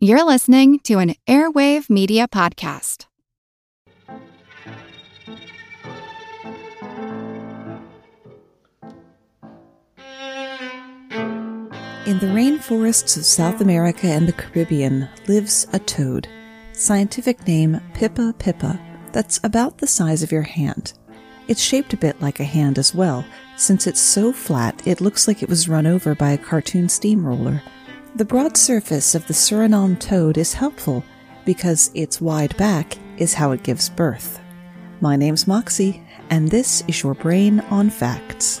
You're listening to an Airwave Media Podcast. In the rainforests of South America and the Caribbean lives a toad, scientific name Pipa pipa, that's about the size of your hand. It's shaped a bit like a hand as well, since it's so flat it looks like it was run over by a cartoon steamroller. The broad surface of the Suriname toad is helpful because its wide back is how it gives birth. My name's Moxie, and this is your brain on facts.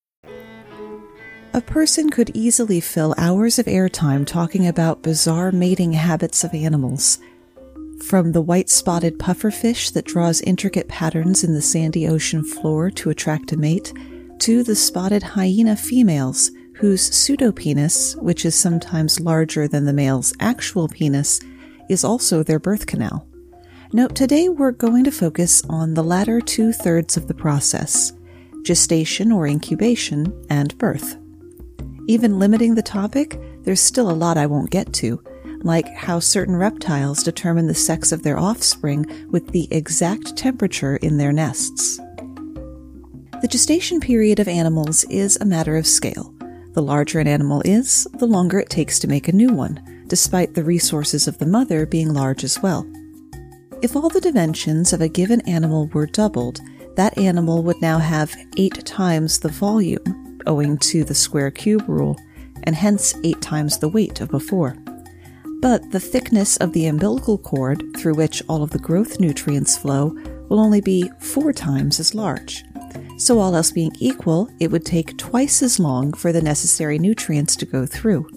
A person could easily fill hours of airtime talking about bizarre mating habits of animals. From the white spotted pufferfish that draws intricate patterns in the sandy ocean floor to attract a mate, to the spotted hyena females whose pseudopenis, which is sometimes larger than the male's actual penis, is also their birth canal. Note today we're going to focus on the latter two thirds of the process gestation or incubation and birth. Even limiting the topic, there's still a lot I won't get to, like how certain reptiles determine the sex of their offspring with the exact temperature in their nests. The gestation period of animals is a matter of scale. The larger an animal is, the longer it takes to make a new one, despite the resources of the mother being large as well. If all the dimensions of a given animal were doubled, that animal would now have eight times the volume owing to the square cube rule, and hence eight times the weight of before. But the thickness of the umbilical cord through which all of the growth nutrients flow will only be four times as large. So, all else being equal, it would take twice as long for the necessary nutrients to go through.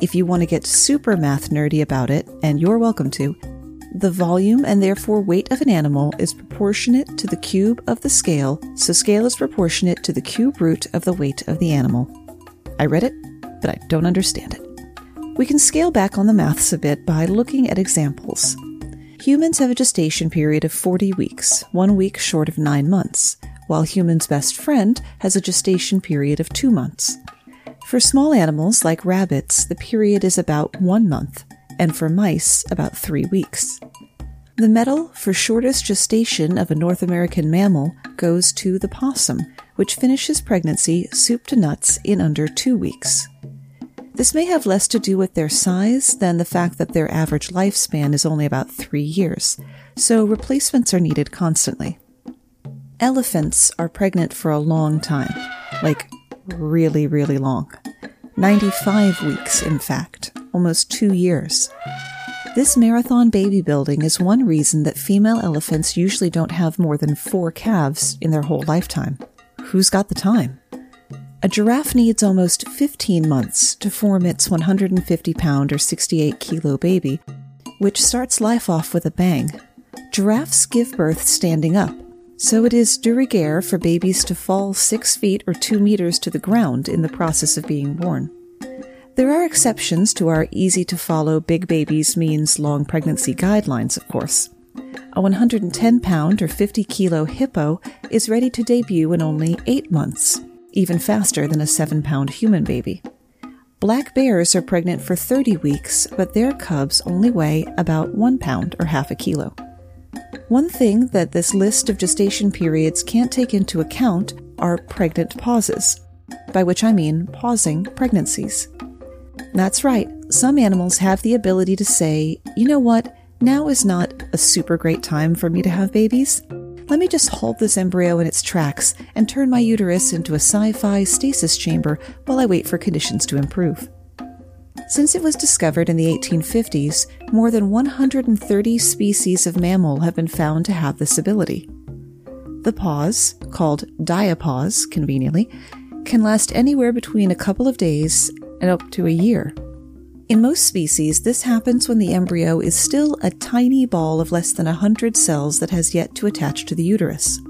If you want to get super math nerdy about it, and you're welcome to, the volume and therefore weight of an animal is proportionate to the cube of the scale, so scale is proportionate to the cube root of the weight of the animal. I read it, but I don't understand it. We can scale back on the maths a bit by looking at examples. Humans have a gestation period of 40 weeks, one week short of nine months, while humans' best friend has a gestation period of two months. For small animals like rabbits, the period is about one month, and for mice, about three weeks. The medal for shortest gestation of a North American mammal goes to the possum, which finishes pregnancy soup to nuts in under two weeks. This may have less to do with their size than the fact that their average lifespan is only about three years, so replacements are needed constantly. Elephants are pregnant for a long time, like really, really long. 95 weeks, in fact almost two years. This marathon baby building is one reason that female elephants usually don't have more than four calves in their whole lifetime. Who's got the time? A giraffe needs almost 15 months to form its 150 pound or 68 kilo baby, which starts life off with a bang. Giraffes give birth standing up, so it is de rigueur for babies to fall 6 feet or 2 meters to the ground in the process of being born. There are exceptions to our easy to follow big babies means long pregnancy guidelines, of course. A 110 pound or 50 kilo hippo is ready to debut in only 8 months, even faster than a 7 pound human baby. Black bears are pregnant for 30 weeks, but their cubs only weigh about 1 pound or half a kilo. One thing that this list of gestation periods can't take into account are pregnant pauses, by which I mean pausing pregnancies. That's right, some animals have the ability to say, you know what, now is not a super great time for me to have babies. Let me just hold this embryo in its tracks and turn my uterus into a sci fi stasis chamber while I wait for conditions to improve. Since it was discovered in the 1850s, more than 130 species of mammal have been found to have this ability. The pause, called diapause conveniently, can last anywhere between a couple of days and up to a year. In most species, this happens when the embryo is still a tiny ball of less than 100 cells that has yet to attach to the uterus.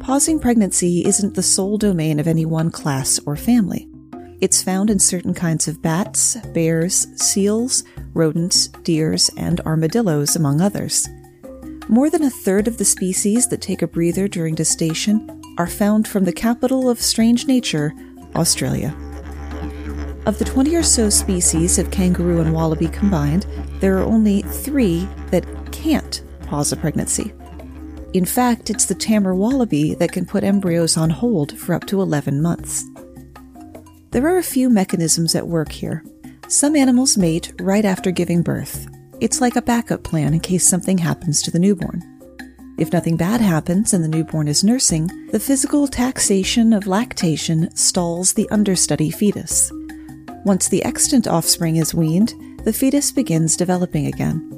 Pausing pregnancy isn't the sole domain of any one class or family. It's found in certain kinds of bats, bears, seals, rodents, deers, and armadillos, among others. More than a third of the species that take a breather during gestation are found from the capital of strange nature, Australia. Of the 20 or so species of kangaroo and wallaby combined, there are only three that can't pause a pregnancy. In fact, it's the tammar wallaby that can put embryos on hold for up to 11 months. There are a few mechanisms at work here. Some animals mate right after giving birth. It's like a backup plan in case something happens to the newborn. If nothing bad happens and the newborn is nursing, the physical taxation of lactation stalls the understudy fetus. Once the extant offspring is weaned, the fetus begins developing again.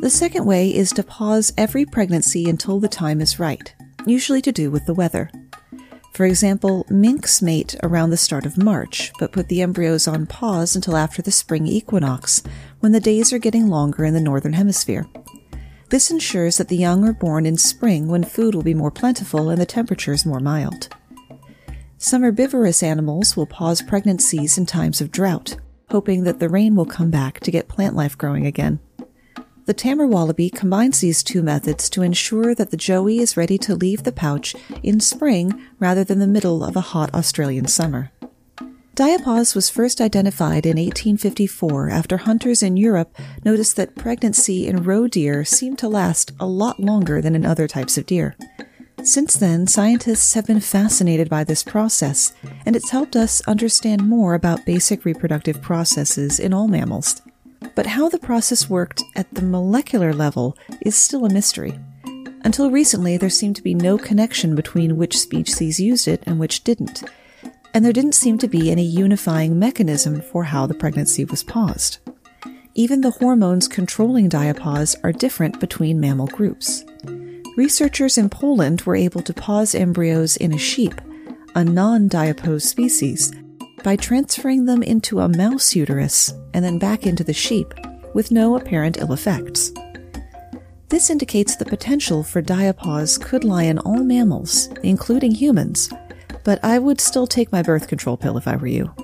The second way is to pause every pregnancy until the time is right, usually to do with the weather. For example, minks mate around the start of March, but put the embryos on pause until after the spring equinox, when the days are getting longer in the northern hemisphere. This ensures that the young are born in spring when food will be more plentiful and the temperatures more mild. Some herbivorous animals will pause pregnancies in times of drought, hoping that the rain will come back to get plant life growing again. The tammar wallaby combines these two methods to ensure that the joey is ready to leave the pouch in spring rather than the middle of a hot Australian summer. Diapause was first identified in 1854 after hunters in Europe noticed that pregnancy in roe deer seemed to last a lot longer than in other types of deer. Since then, scientists have been fascinated by this process, and it's helped us understand more about basic reproductive processes in all mammals. But how the process worked at the molecular level is still a mystery. Until recently, there seemed to be no connection between which species used it and which didn't, and there didn't seem to be any unifying mechanism for how the pregnancy was paused. Even the hormones controlling diapause are different between mammal groups researchers in Poland were able to pause embryos in a sheep, a non diapause species, by transferring them into a mouse uterus and then back into the sheep, with no apparent ill effects. This indicates the potential for diapause could lie in all mammals, including humans, but I would still take my birth control pill if I were you.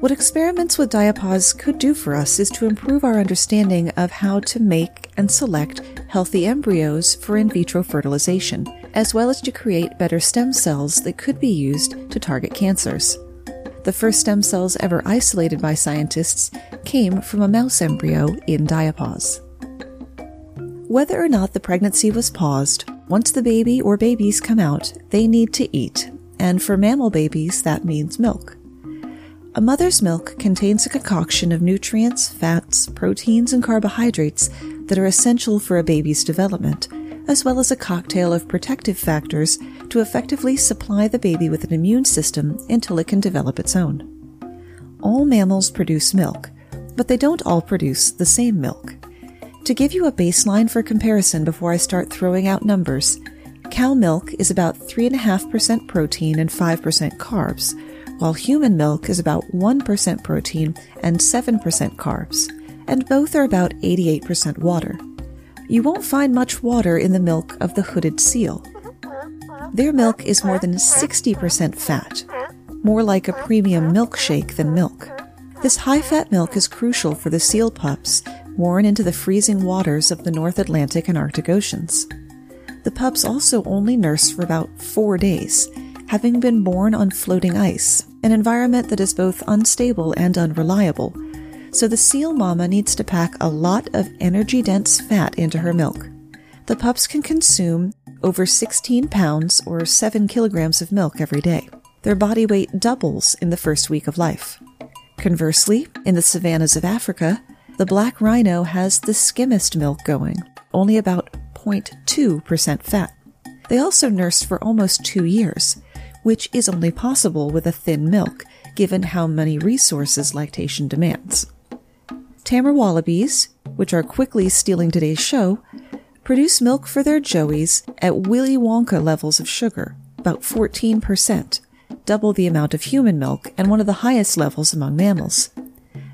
What experiments with diapause could do for us is to improve our understanding of how to make and select healthy embryos for in vitro fertilization, as well as to create better stem cells that could be used to target cancers. The first stem cells ever isolated by scientists came from a mouse embryo in diapause. Whether or not the pregnancy was paused, once the baby or babies come out, they need to eat, and for mammal babies, that means milk. A mother's milk contains a concoction of nutrients, fats, proteins, and carbohydrates that are essential for a baby's development, as well as a cocktail of protective factors to effectively supply the baby with an immune system until it can develop its own. All mammals produce milk, but they don't all produce the same milk. To give you a baseline for comparison before I start throwing out numbers, cow milk is about 3.5% protein and 5% carbs, while human milk is about 1% protein and 7% carbs and both are about 88% water. You won't find much water in the milk of the hooded seal. Their milk is more than 60% fat, more like a premium milkshake than milk. This high fat milk is crucial for the seal pups born into the freezing waters of the North Atlantic and Arctic Oceans. The pups also only nurse for about four days, having been born on floating ice, an environment that is both unstable and unreliable, so the seal mama needs to pack a lot of energy dense fat into her milk. The pups can consume over 16 pounds or 7 kilograms of milk every day. Their body weight doubles in the first week of life. Conversely, in the savannas of Africa, the black rhino has the skimmest milk going, only about 0.2% fat. They also nursed for almost two years, which is only possible with a thin milk, given how many resources lactation demands. Tammar wallabies, which are quickly stealing today's show, produce milk for their joeys at Willy Wonka levels of sugar, about 14%, double the amount of human milk and one of the highest levels among mammals.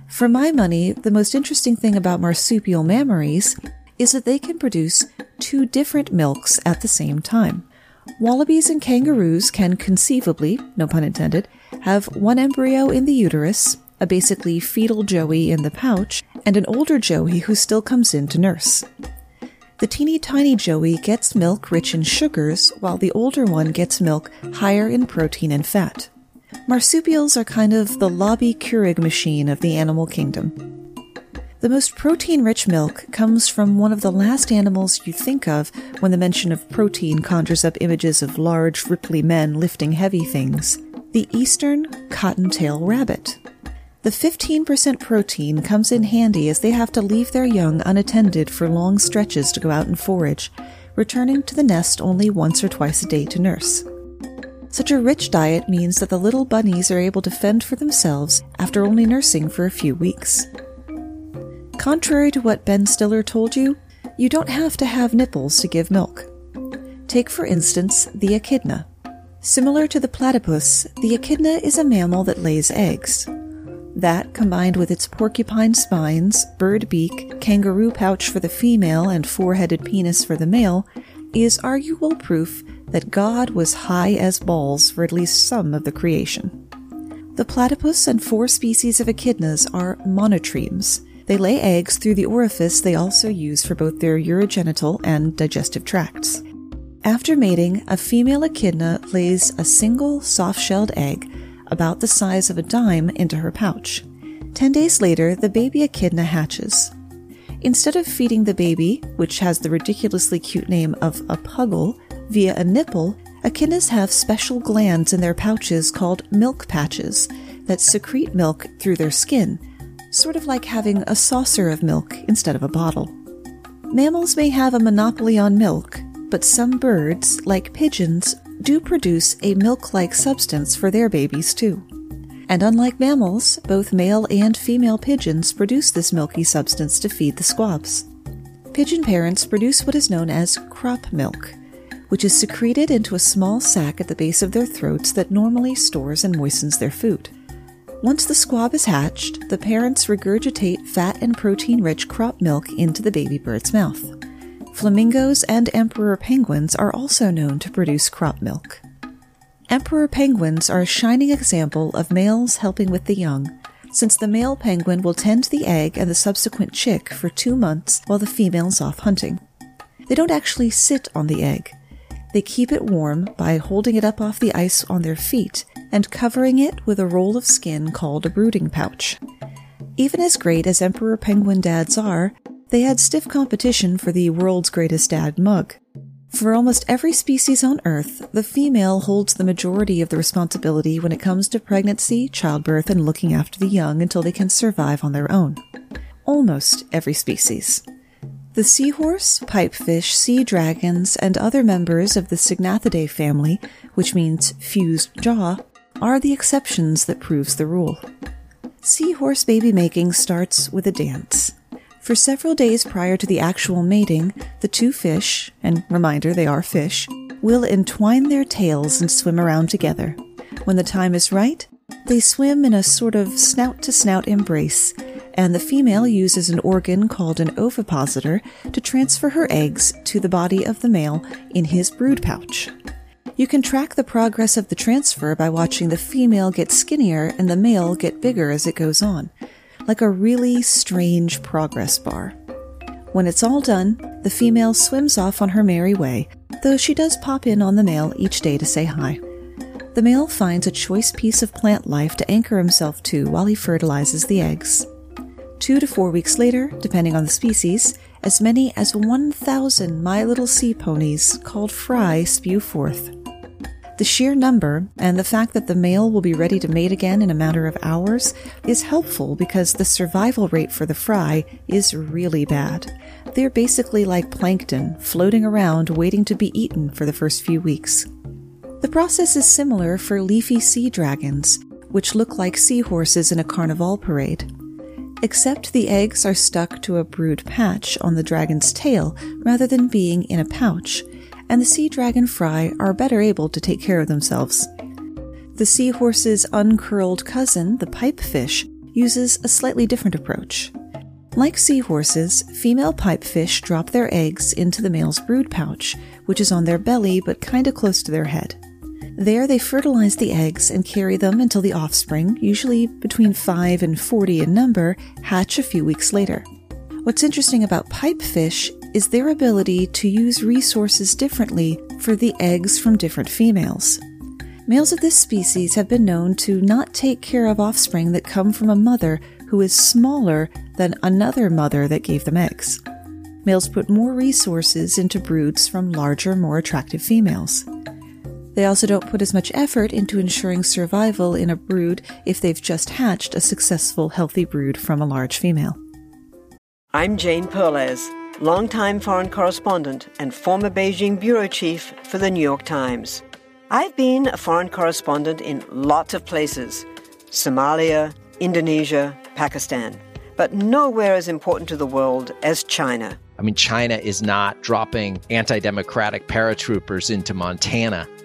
For my money, the most interesting thing about marsupial mammaries is that they can produce two different milks at the same time. Wallabies and kangaroos can conceivably, no pun intended, have one embryo in the uterus, a basically fetal joey in the pouch, and an older joey who still comes in to nurse. The teeny tiny joey gets milk rich in sugars, while the older one gets milk higher in protein and fat. Marsupials are kind of the Lobby Keurig machine of the animal kingdom. The most protein rich milk comes from one of the last animals you think of when the mention of protein conjures up images of large, ripply men lifting heavy things the eastern cottontail rabbit. The 15% protein comes in handy as they have to leave their young unattended for long stretches to go out and forage, returning to the nest only once or twice a day to nurse. Such a rich diet means that the little bunnies are able to fend for themselves after only nursing for a few weeks. Contrary to what Ben Stiller told you, you don't have to have nipples to give milk. Take, for instance, the echidna. Similar to the platypus, the echidna is a mammal that lays eggs. That, combined with its porcupine spines, bird beak, kangaroo pouch for the female, and four headed penis for the male, is arguable proof that God was high as balls for at least some of the creation. The platypus and four species of echidnas are monotremes, they lay eggs through the orifice they also use for both their urogenital and digestive tracts. After mating, a female echidna lays a single soft shelled egg about the size of a dime into her pouch. Ten days later, the baby echidna hatches. Instead of feeding the baby, which has the ridiculously cute name of a puggle, via a nipple, echidnas have special glands in their pouches called milk patches that secrete milk through their skin sort of like having a saucer of milk instead of a bottle. Mammals may have a monopoly on milk, but some birds, like pigeons, do produce a milk like substance for their babies too. And unlike mammals, both male and female pigeons produce this milky substance to feed the squabs. Pigeon parents produce what is known as crop milk, which is secreted into a small sac at the base of their throats that normally stores and moistens their food. Once the squab is hatched, the parents regurgitate fat and protein rich crop milk into the baby bird's mouth. Flamingos and emperor penguins are also known to produce crop milk. Emperor penguins are a shining example of males helping with the young, since the male penguin will tend the egg and the subsequent chick for two months while the female's off hunting. They don't actually sit on the egg. They keep it warm by holding it up off the ice on their feet and covering it with a roll of skin called a brooding pouch. Even as great as Emperor Penguin dads are, they had stiff competition for the world's greatest dad mug. For almost every species on Earth, the female holds the majority of the responsibility when it comes to pregnancy, childbirth, and looking after the young until they can survive on their own. Almost every species. The seahorse, pipefish, sea dragons, and other members of the Syngnathidae family, which means fused jaw, are the exceptions that proves the rule. Seahorse baby making starts with a dance. For several days prior to the actual mating, the two fish, and reminder they are fish, will entwine their tails and swim around together. When the time is right, they swim in a sort of snout to snout embrace, and the female uses an organ called an ovipositor to transfer her eggs to the body of the male in his brood pouch. You can track the progress of the transfer by watching the female get skinnier and the male get bigger as it goes on, like a really strange progress bar. When it's all done, the female swims off on her merry way, though she does pop in on the male each day to say hi. The male finds a choice piece of plant life to anchor himself to while he fertilizes the eggs. Two to four weeks later, depending on the species, as many as 1,000 My Little Sea ponies called fry spew forth. The sheer number and the fact that the male will be ready to mate again in a matter of hours is helpful because the survival rate for the fry is really bad. They're basically like plankton, floating around waiting to be eaten for the first few weeks. The process is similar for leafy sea dragons, which look like seahorses in a carnival parade. Except the eggs are stuck to a brood patch on the dragon's tail rather than being in a pouch, and the sea dragon fry are better able to take care of themselves. The seahorse's uncurled cousin, the pipefish, uses a slightly different approach. Like seahorses, female pipefish drop their eggs into the male's brood pouch, which is on their belly but kinda close to their head. There, they fertilize the eggs and carry them until the offspring, usually between 5 and 40 in number, hatch a few weeks later. What's interesting about pipefish is their ability to use resources differently for the eggs from different females. Males of this species have been known to not take care of offspring that come from a mother who is smaller than another mother that gave them eggs. Males put more resources into broods from larger, more attractive females. They also don't put as much effort into ensuring survival in a brood if they've just hatched a successful, healthy brood from a large female. I'm Jane Perlez, longtime foreign correspondent and former Beijing bureau chief for the New York Times. I've been a foreign correspondent in lots of places Somalia, Indonesia, Pakistan, but nowhere as important to the world as China. I mean, China is not dropping anti democratic paratroopers into Montana.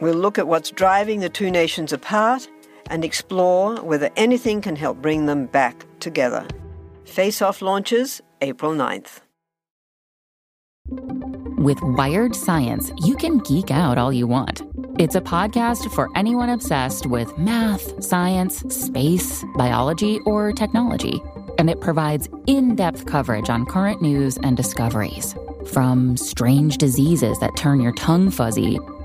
We'll look at what's driving the two nations apart and explore whether anything can help bring them back together. Face Off launches April 9th. With Wired Science, you can geek out all you want. It's a podcast for anyone obsessed with math, science, space, biology, or technology. And it provides in depth coverage on current news and discoveries. From strange diseases that turn your tongue fuzzy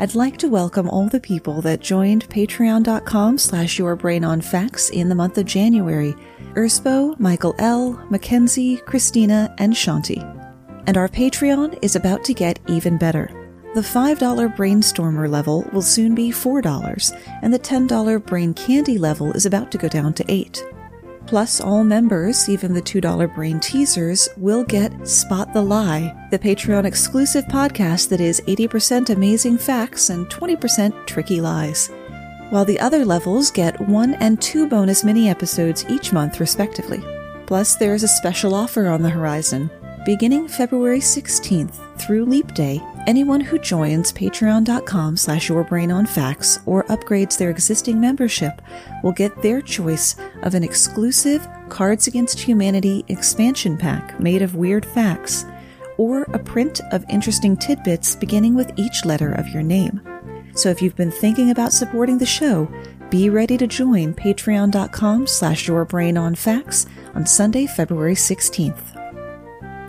I'd like to welcome all the people that joined patreon.com slash yourbrainonfacts in the month of January. Urspo, Michael L., Mackenzie, Christina, and Shanti. And our Patreon is about to get even better. The $5 Brainstormer level will soon be $4, and the $10 Brain Candy level is about to go down to 8 Plus, all members, even the $2 brain teasers, will get Spot the Lie, the Patreon exclusive podcast that is 80% amazing facts and 20% tricky lies. While the other levels get one and two bonus mini episodes each month, respectively. Plus, there is a special offer on the horizon. Beginning February 16th through Leap Day, anyone who joins patreon.com slash yourbrainonfacts or upgrades their existing membership will get their choice of an exclusive Cards Against Humanity expansion pack made of weird facts, or a print of interesting tidbits beginning with each letter of your name. So if you've been thinking about supporting the show, be ready to join patreon.com slash yourbrainonfacts on Sunday, February 16th.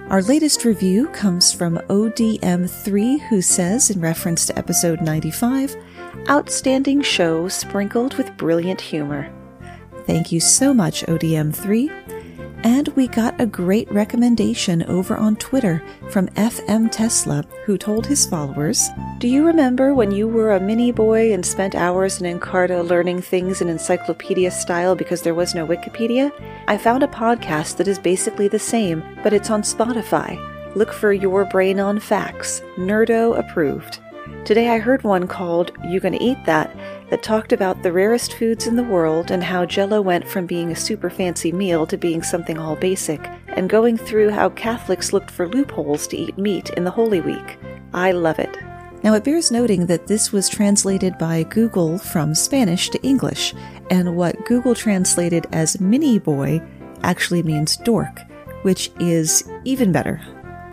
Our latest review comes from ODM3, who says, in reference to episode 95, outstanding show sprinkled with brilliant humor. Thank you so much, ODM3. And we got a great recommendation over on Twitter from FM Tesla, who told his followers Do you remember when you were a mini boy and spent hours in Encarta learning things in encyclopedia style because there was no Wikipedia? I found a podcast that is basically the same, but it's on Spotify. Look for Your Brain on Facts, Nerdo approved. Today I heard one called You Gonna Eat That that talked about the rarest foods in the world and how Jello went from being a super fancy meal to being something all basic, and going through how Catholics looked for loopholes to eat meat in the Holy Week. I love it. Now, it bears noting that this was translated by Google from Spanish to English, and what Google translated as mini boy actually means dork, which is even better.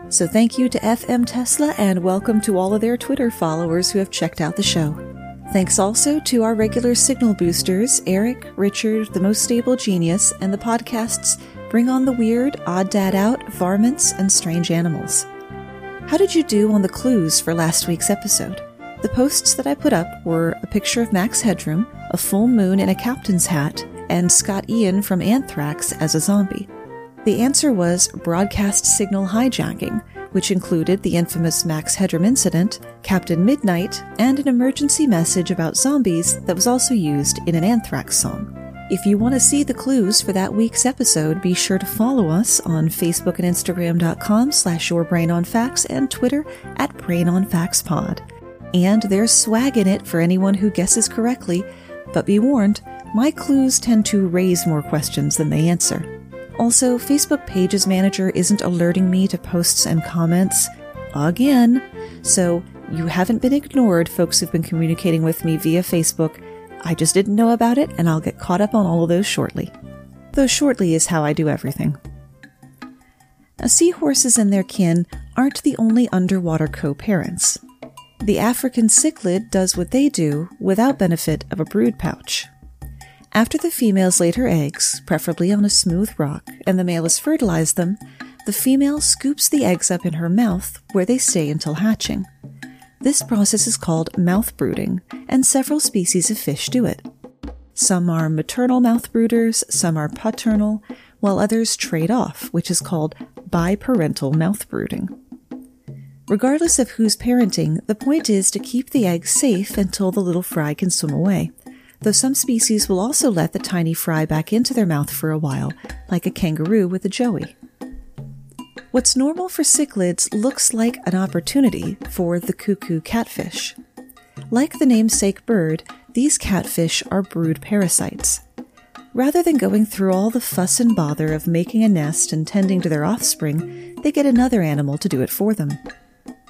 So, thank you to FM Tesla, and welcome to all of their Twitter followers who have checked out the show. Thanks also to our regular signal boosters, Eric, Richard, the most stable genius, and the podcasts Bring on the weird, odd dad out, varmints, and strange animals. How did you do on the clues for last week's episode? The posts that I put up were a picture of Max Headroom, a full moon in a captain's hat, and Scott Ian from Anthrax as a zombie. The answer was broadcast signal hijacking, which included the infamous Max Headroom incident, Captain Midnight, and an emergency message about zombies that was also used in an Anthrax song. If you want to see the clues for that week's episode, be sure to follow us on Facebook and Instagram.com slash yourbrainonfacts and Twitter at brainonfactspod. And there's swag in it for anyone who guesses correctly, but be warned, my clues tend to raise more questions than they answer. Also, Facebook Pages Manager isn't alerting me to posts and comments again, so you haven't been ignored, folks who've been communicating with me via Facebook I just didn't know about it, and I'll get caught up on all of those shortly. Though shortly is how I do everything. Now, seahorses and their kin aren't the only underwater co parents. The African cichlid does what they do without benefit of a brood pouch. After the females laid her eggs, preferably on a smooth rock, and the male has fertilized them, the female scoops the eggs up in her mouth where they stay until hatching. This process is called mouth brooding, and several species of fish do it. Some are maternal mouth brooders, some are paternal, while others trade off, which is called biparental mouth brooding. Regardless of who's parenting, the point is to keep the eggs safe until the little fry can swim away, though some species will also let the tiny fry back into their mouth for a while, like a kangaroo with a joey. What's normal for cichlids looks like an opportunity for the cuckoo catfish. Like the namesake bird, these catfish are brood parasites. Rather than going through all the fuss and bother of making a nest and tending to their offspring, they get another animal to do it for them.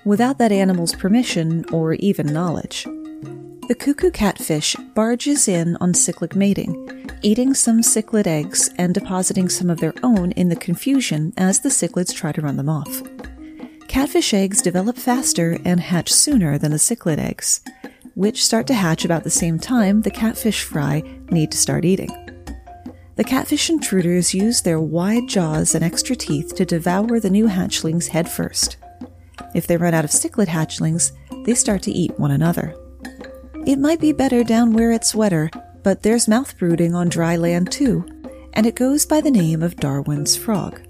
Without that animal's permission or even knowledge. The cuckoo catfish barges in on cichlid mating, eating some cichlid eggs and depositing some of their own in the confusion as the cichlids try to run them off. Catfish eggs develop faster and hatch sooner than the cichlid eggs, which start to hatch about the same time the catfish fry need to start eating. The catfish intruders use their wide jaws and extra teeth to devour the new hatchlings head first. If they run out of cichlid hatchlings, they start to eat one another. It might be better down where it's wetter, but there's mouth brooding on dry land too, and it goes by the name of Darwin's frog.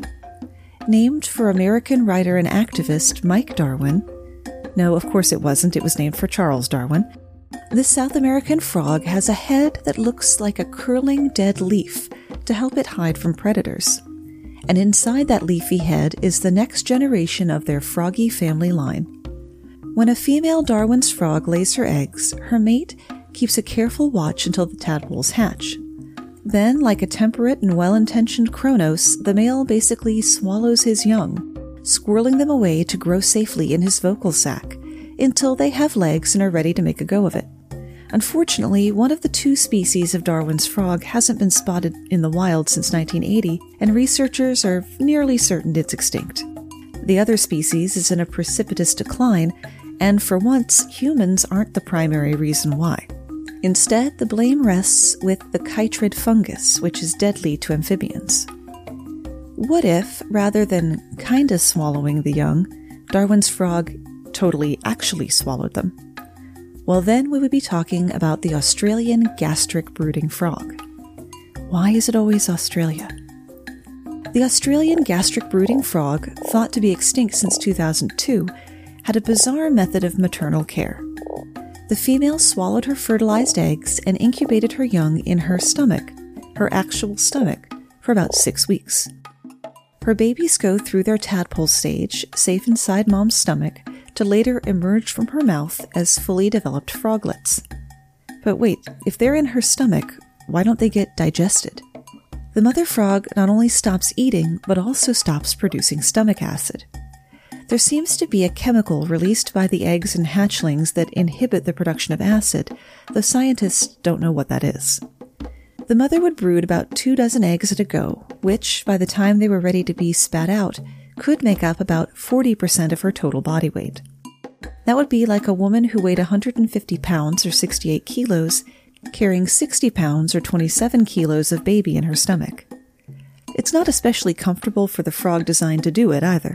Named for American writer and activist Mike Darwin. No, of course it wasn't, it was named for Charles Darwin. This South American frog has a head that looks like a curling dead leaf to help it hide from predators. And inside that leafy head is the next generation of their froggy family line. When a female Darwin's frog lays her eggs, her mate keeps a careful watch until the tadpoles hatch. Then, like a temperate and well intentioned Kronos, the male basically swallows his young, squirreling them away to grow safely in his vocal sac until they have legs and are ready to make a go of it. Unfortunately, one of the two species of Darwin's frog hasn't been spotted in the wild since 1980, and researchers are nearly certain it's extinct. The other species is in a precipitous decline and for once, humans aren't the primary reason why. Instead, the blame rests with the chytrid fungus, which is deadly to amphibians. What if, rather than kinda swallowing the young, Darwin's frog totally actually swallowed them? Well, then we would be talking about the Australian gastric brooding frog. Why is it always Australia? The Australian gastric brooding frog, thought to be extinct since 2002, had a bizarre method of maternal care. The female swallowed her fertilized eggs and incubated her young in her stomach, her actual stomach, for about six weeks. Her babies go through their tadpole stage, safe inside mom's stomach, to later emerge from her mouth as fully developed froglets. But wait, if they're in her stomach, why don't they get digested? The mother frog not only stops eating, but also stops producing stomach acid there seems to be a chemical released by the eggs and hatchlings that inhibit the production of acid, though scientists don't know what that is. The mother would brood about two dozen eggs at a go, which, by the time they were ready to be spat out, could make up about 40% of her total body weight. That would be like a woman who weighed 150 pounds or 68 kilos carrying 60 pounds or 27 kilos of baby in her stomach. It's not especially comfortable for the frog designed to do it either.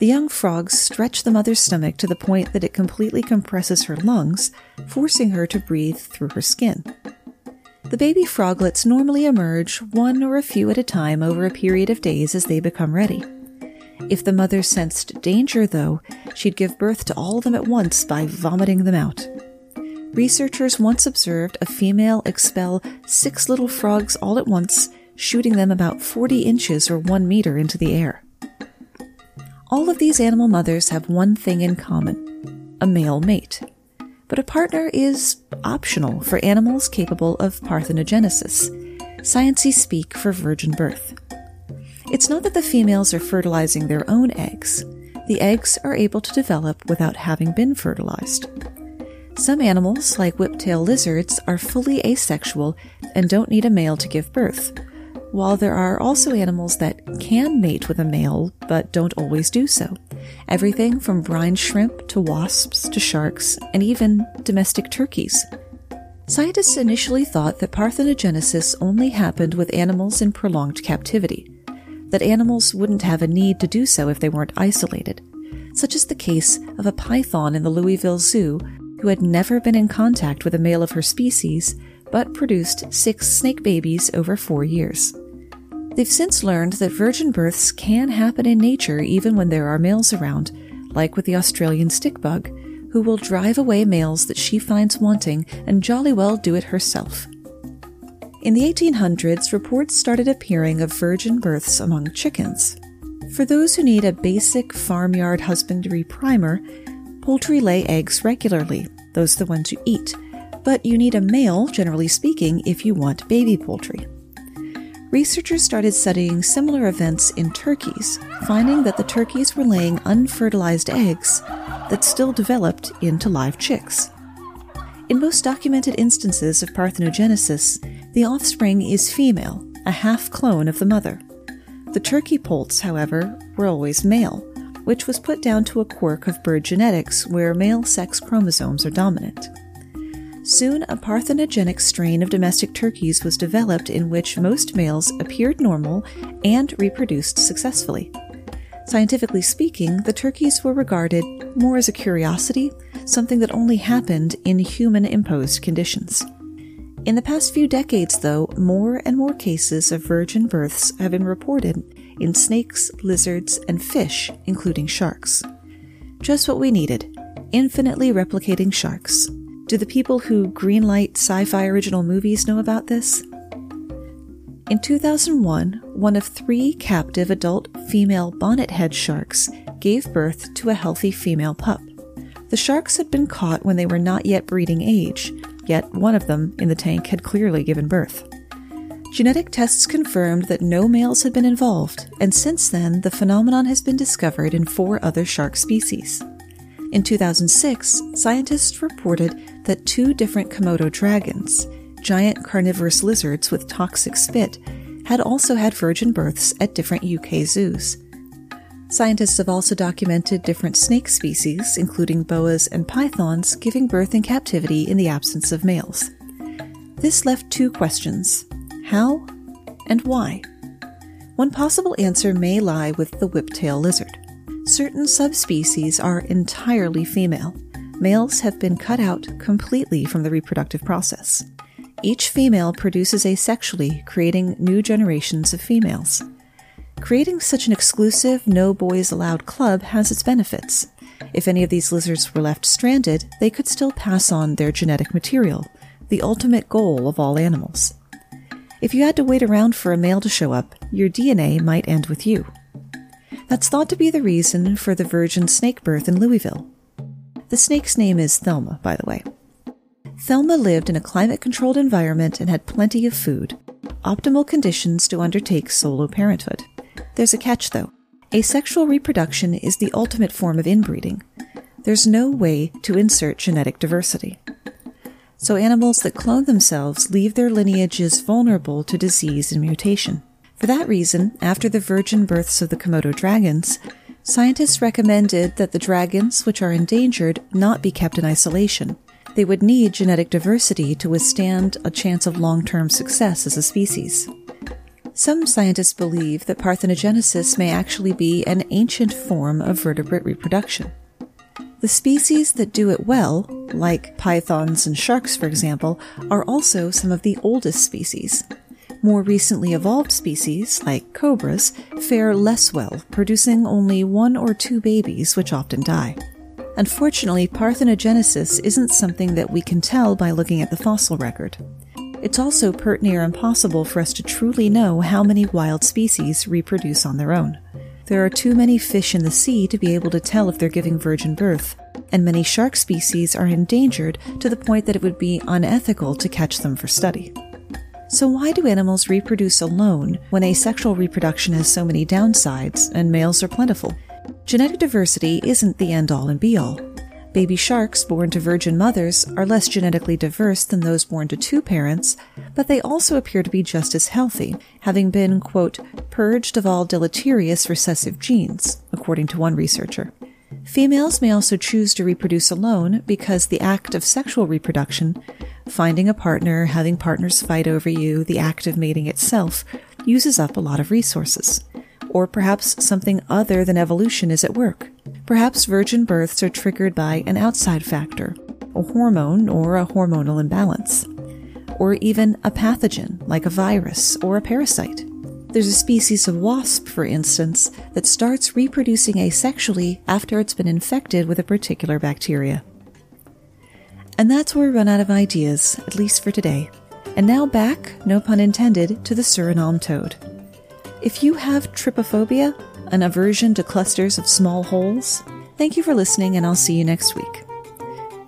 The young frogs stretch the mother's stomach to the point that it completely compresses her lungs, forcing her to breathe through her skin. The baby froglets normally emerge one or a few at a time over a period of days as they become ready. If the mother sensed danger, though, she'd give birth to all of them at once by vomiting them out. Researchers once observed a female expel six little frogs all at once, shooting them about 40 inches or one meter into the air. All of these animal mothers have one thing in common a male mate. But a partner is optional for animals capable of parthenogenesis, sciencey speak for virgin birth. It's not that the females are fertilizing their own eggs. The eggs are able to develop without having been fertilized. Some animals, like whiptail lizards, are fully asexual and don't need a male to give birth, while there are also animals that can mate with a male but don't always do so. Everything from brine shrimp to wasps to sharks and even domestic turkeys. Scientists initially thought that parthenogenesis only happened with animals in prolonged captivity that animals wouldn't have a need to do so if they weren't isolated, such as the case of a python in the Louisville Zoo who had never been in contact with a male of her species but produced six snake babies over four years. They've since learned that virgin births can happen in nature even when there are males around, like with the Australian stickbug, who will drive away males that she finds wanting and jolly well do it herself. In the 1800s, reports started appearing of virgin births among chickens. For those who need a basic farmyard husbandry primer, poultry lay eggs regularly, those are the ones you eat, but you need a male, generally speaking, if you want baby poultry. Researchers started studying similar events in turkeys, finding that the turkeys were laying unfertilized eggs that still developed into live chicks. In most documented instances of parthenogenesis, the offspring is female, a half clone of the mother. The turkey poults, however, were always male, which was put down to a quirk of bird genetics where male sex chromosomes are dominant. Soon, a parthenogenic strain of domestic turkeys was developed in which most males appeared normal and reproduced successfully. Scientifically speaking, the turkeys were regarded more as a curiosity, something that only happened in human imposed conditions. In the past few decades, though, more and more cases of virgin births have been reported in snakes, lizards, and fish, including sharks. Just what we needed infinitely replicating sharks. Do the people who greenlight sci fi original movies know about this? In 2001, one of three captive adult female bonnethead sharks gave birth to a healthy female pup. The sharks had been caught when they were not yet breeding age, yet one of them in the tank had clearly given birth. Genetic tests confirmed that no males had been involved, and since then, the phenomenon has been discovered in four other shark species. In 2006, scientists reported that two different Komodo dragons, giant carnivorous lizards with toxic spit, had also had virgin births at different UK zoos. Scientists have also documented different snake species, including boas and pythons, giving birth in captivity in the absence of males. This left two questions how and why? One possible answer may lie with the whiptail lizard. Certain subspecies are entirely female. Males have been cut out completely from the reproductive process. Each female produces asexually, creating new generations of females. Creating such an exclusive, no boys allowed club has its benefits. If any of these lizards were left stranded, they could still pass on their genetic material, the ultimate goal of all animals. If you had to wait around for a male to show up, your DNA might end with you. That's thought to be the reason for the virgin snake birth in Louisville. The snake's name is Thelma, by the way. Thelma lived in a climate controlled environment and had plenty of food, optimal conditions to undertake solo parenthood. There's a catch, though. Asexual reproduction is the ultimate form of inbreeding. There's no way to insert genetic diversity. So animals that clone themselves leave their lineages vulnerable to disease and mutation. For that reason, after the virgin births of the Komodo dragons, scientists recommended that the dragons, which are endangered, not be kept in isolation. They would need genetic diversity to withstand a chance of long term success as a species. Some scientists believe that parthenogenesis may actually be an ancient form of vertebrate reproduction. The species that do it well, like pythons and sharks for example, are also some of the oldest species. More recently evolved species, like cobras, fare less well, producing only one or two babies, which often die. Unfortunately, parthenogenesis isn't something that we can tell by looking at the fossil record. It's also pert near impossible for us to truly know how many wild species reproduce on their own. There are too many fish in the sea to be able to tell if they're giving virgin birth, and many shark species are endangered to the point that it would be unethical to catch them for study. So, why do animals reproduce alone when asexual reproduction has so many downsides and males are plentiful? Genetic diversity isn't the end all and be all. Baby sharks born to virgin mothers are less genetically diverse than those born to two parents, but they also appear to be just as healthy, having been, quote, purged of all deleterious recessive genes, according to one researcher. Females may also choose to reproduce alone because the act of sexual reproduction, finding a partner, having partners fight over you, the act of mating itself, uses up a lot of resources. Or perhaps something other than evolution is at work. Perhaps virgin births are triggered by an outside factor, a hormone or a hormonal imbalance, or even a pathogen like a virus or a parasite. There's a species of wasp, for instance, that starts reproducing asexually after it's been infected with a particular bacteria. And that's where we run out of ideas, at least for today. And now back, no pun intended, to the Suriname toad. If you have trypophobia, an aversion to clusters of small holes? Thank you for listening, and I'll see you next week.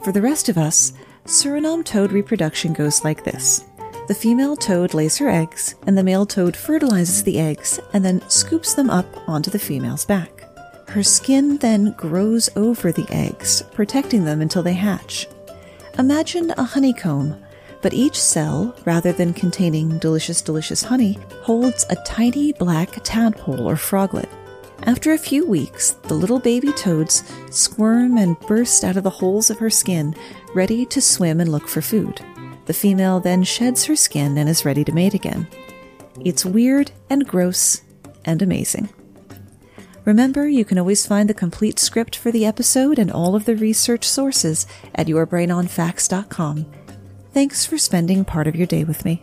For the rest of us, Suriname toad reproduction goes like this. The female toad lays her eggs, and the male toad fertilizes the eggs and then scoops them up onto the female's back. Her skin then grows over the eggs, protecting them until they hatch. Imagine a honeycomb, but each cell, rather than containing delicious, delicious honey, holds a tiny black tadpole or froglet. After a few weeks, the little baby toads squirm and burst out of the holes of her skin, ready to swim and look for food. The female then sheds her skin and is ready to mate again. It's weird and gross and amazing. Remember, you can always find the complete script for the episode and all of the research sources at yourbrainonfacts.com. Thanks for spending part of your day with me.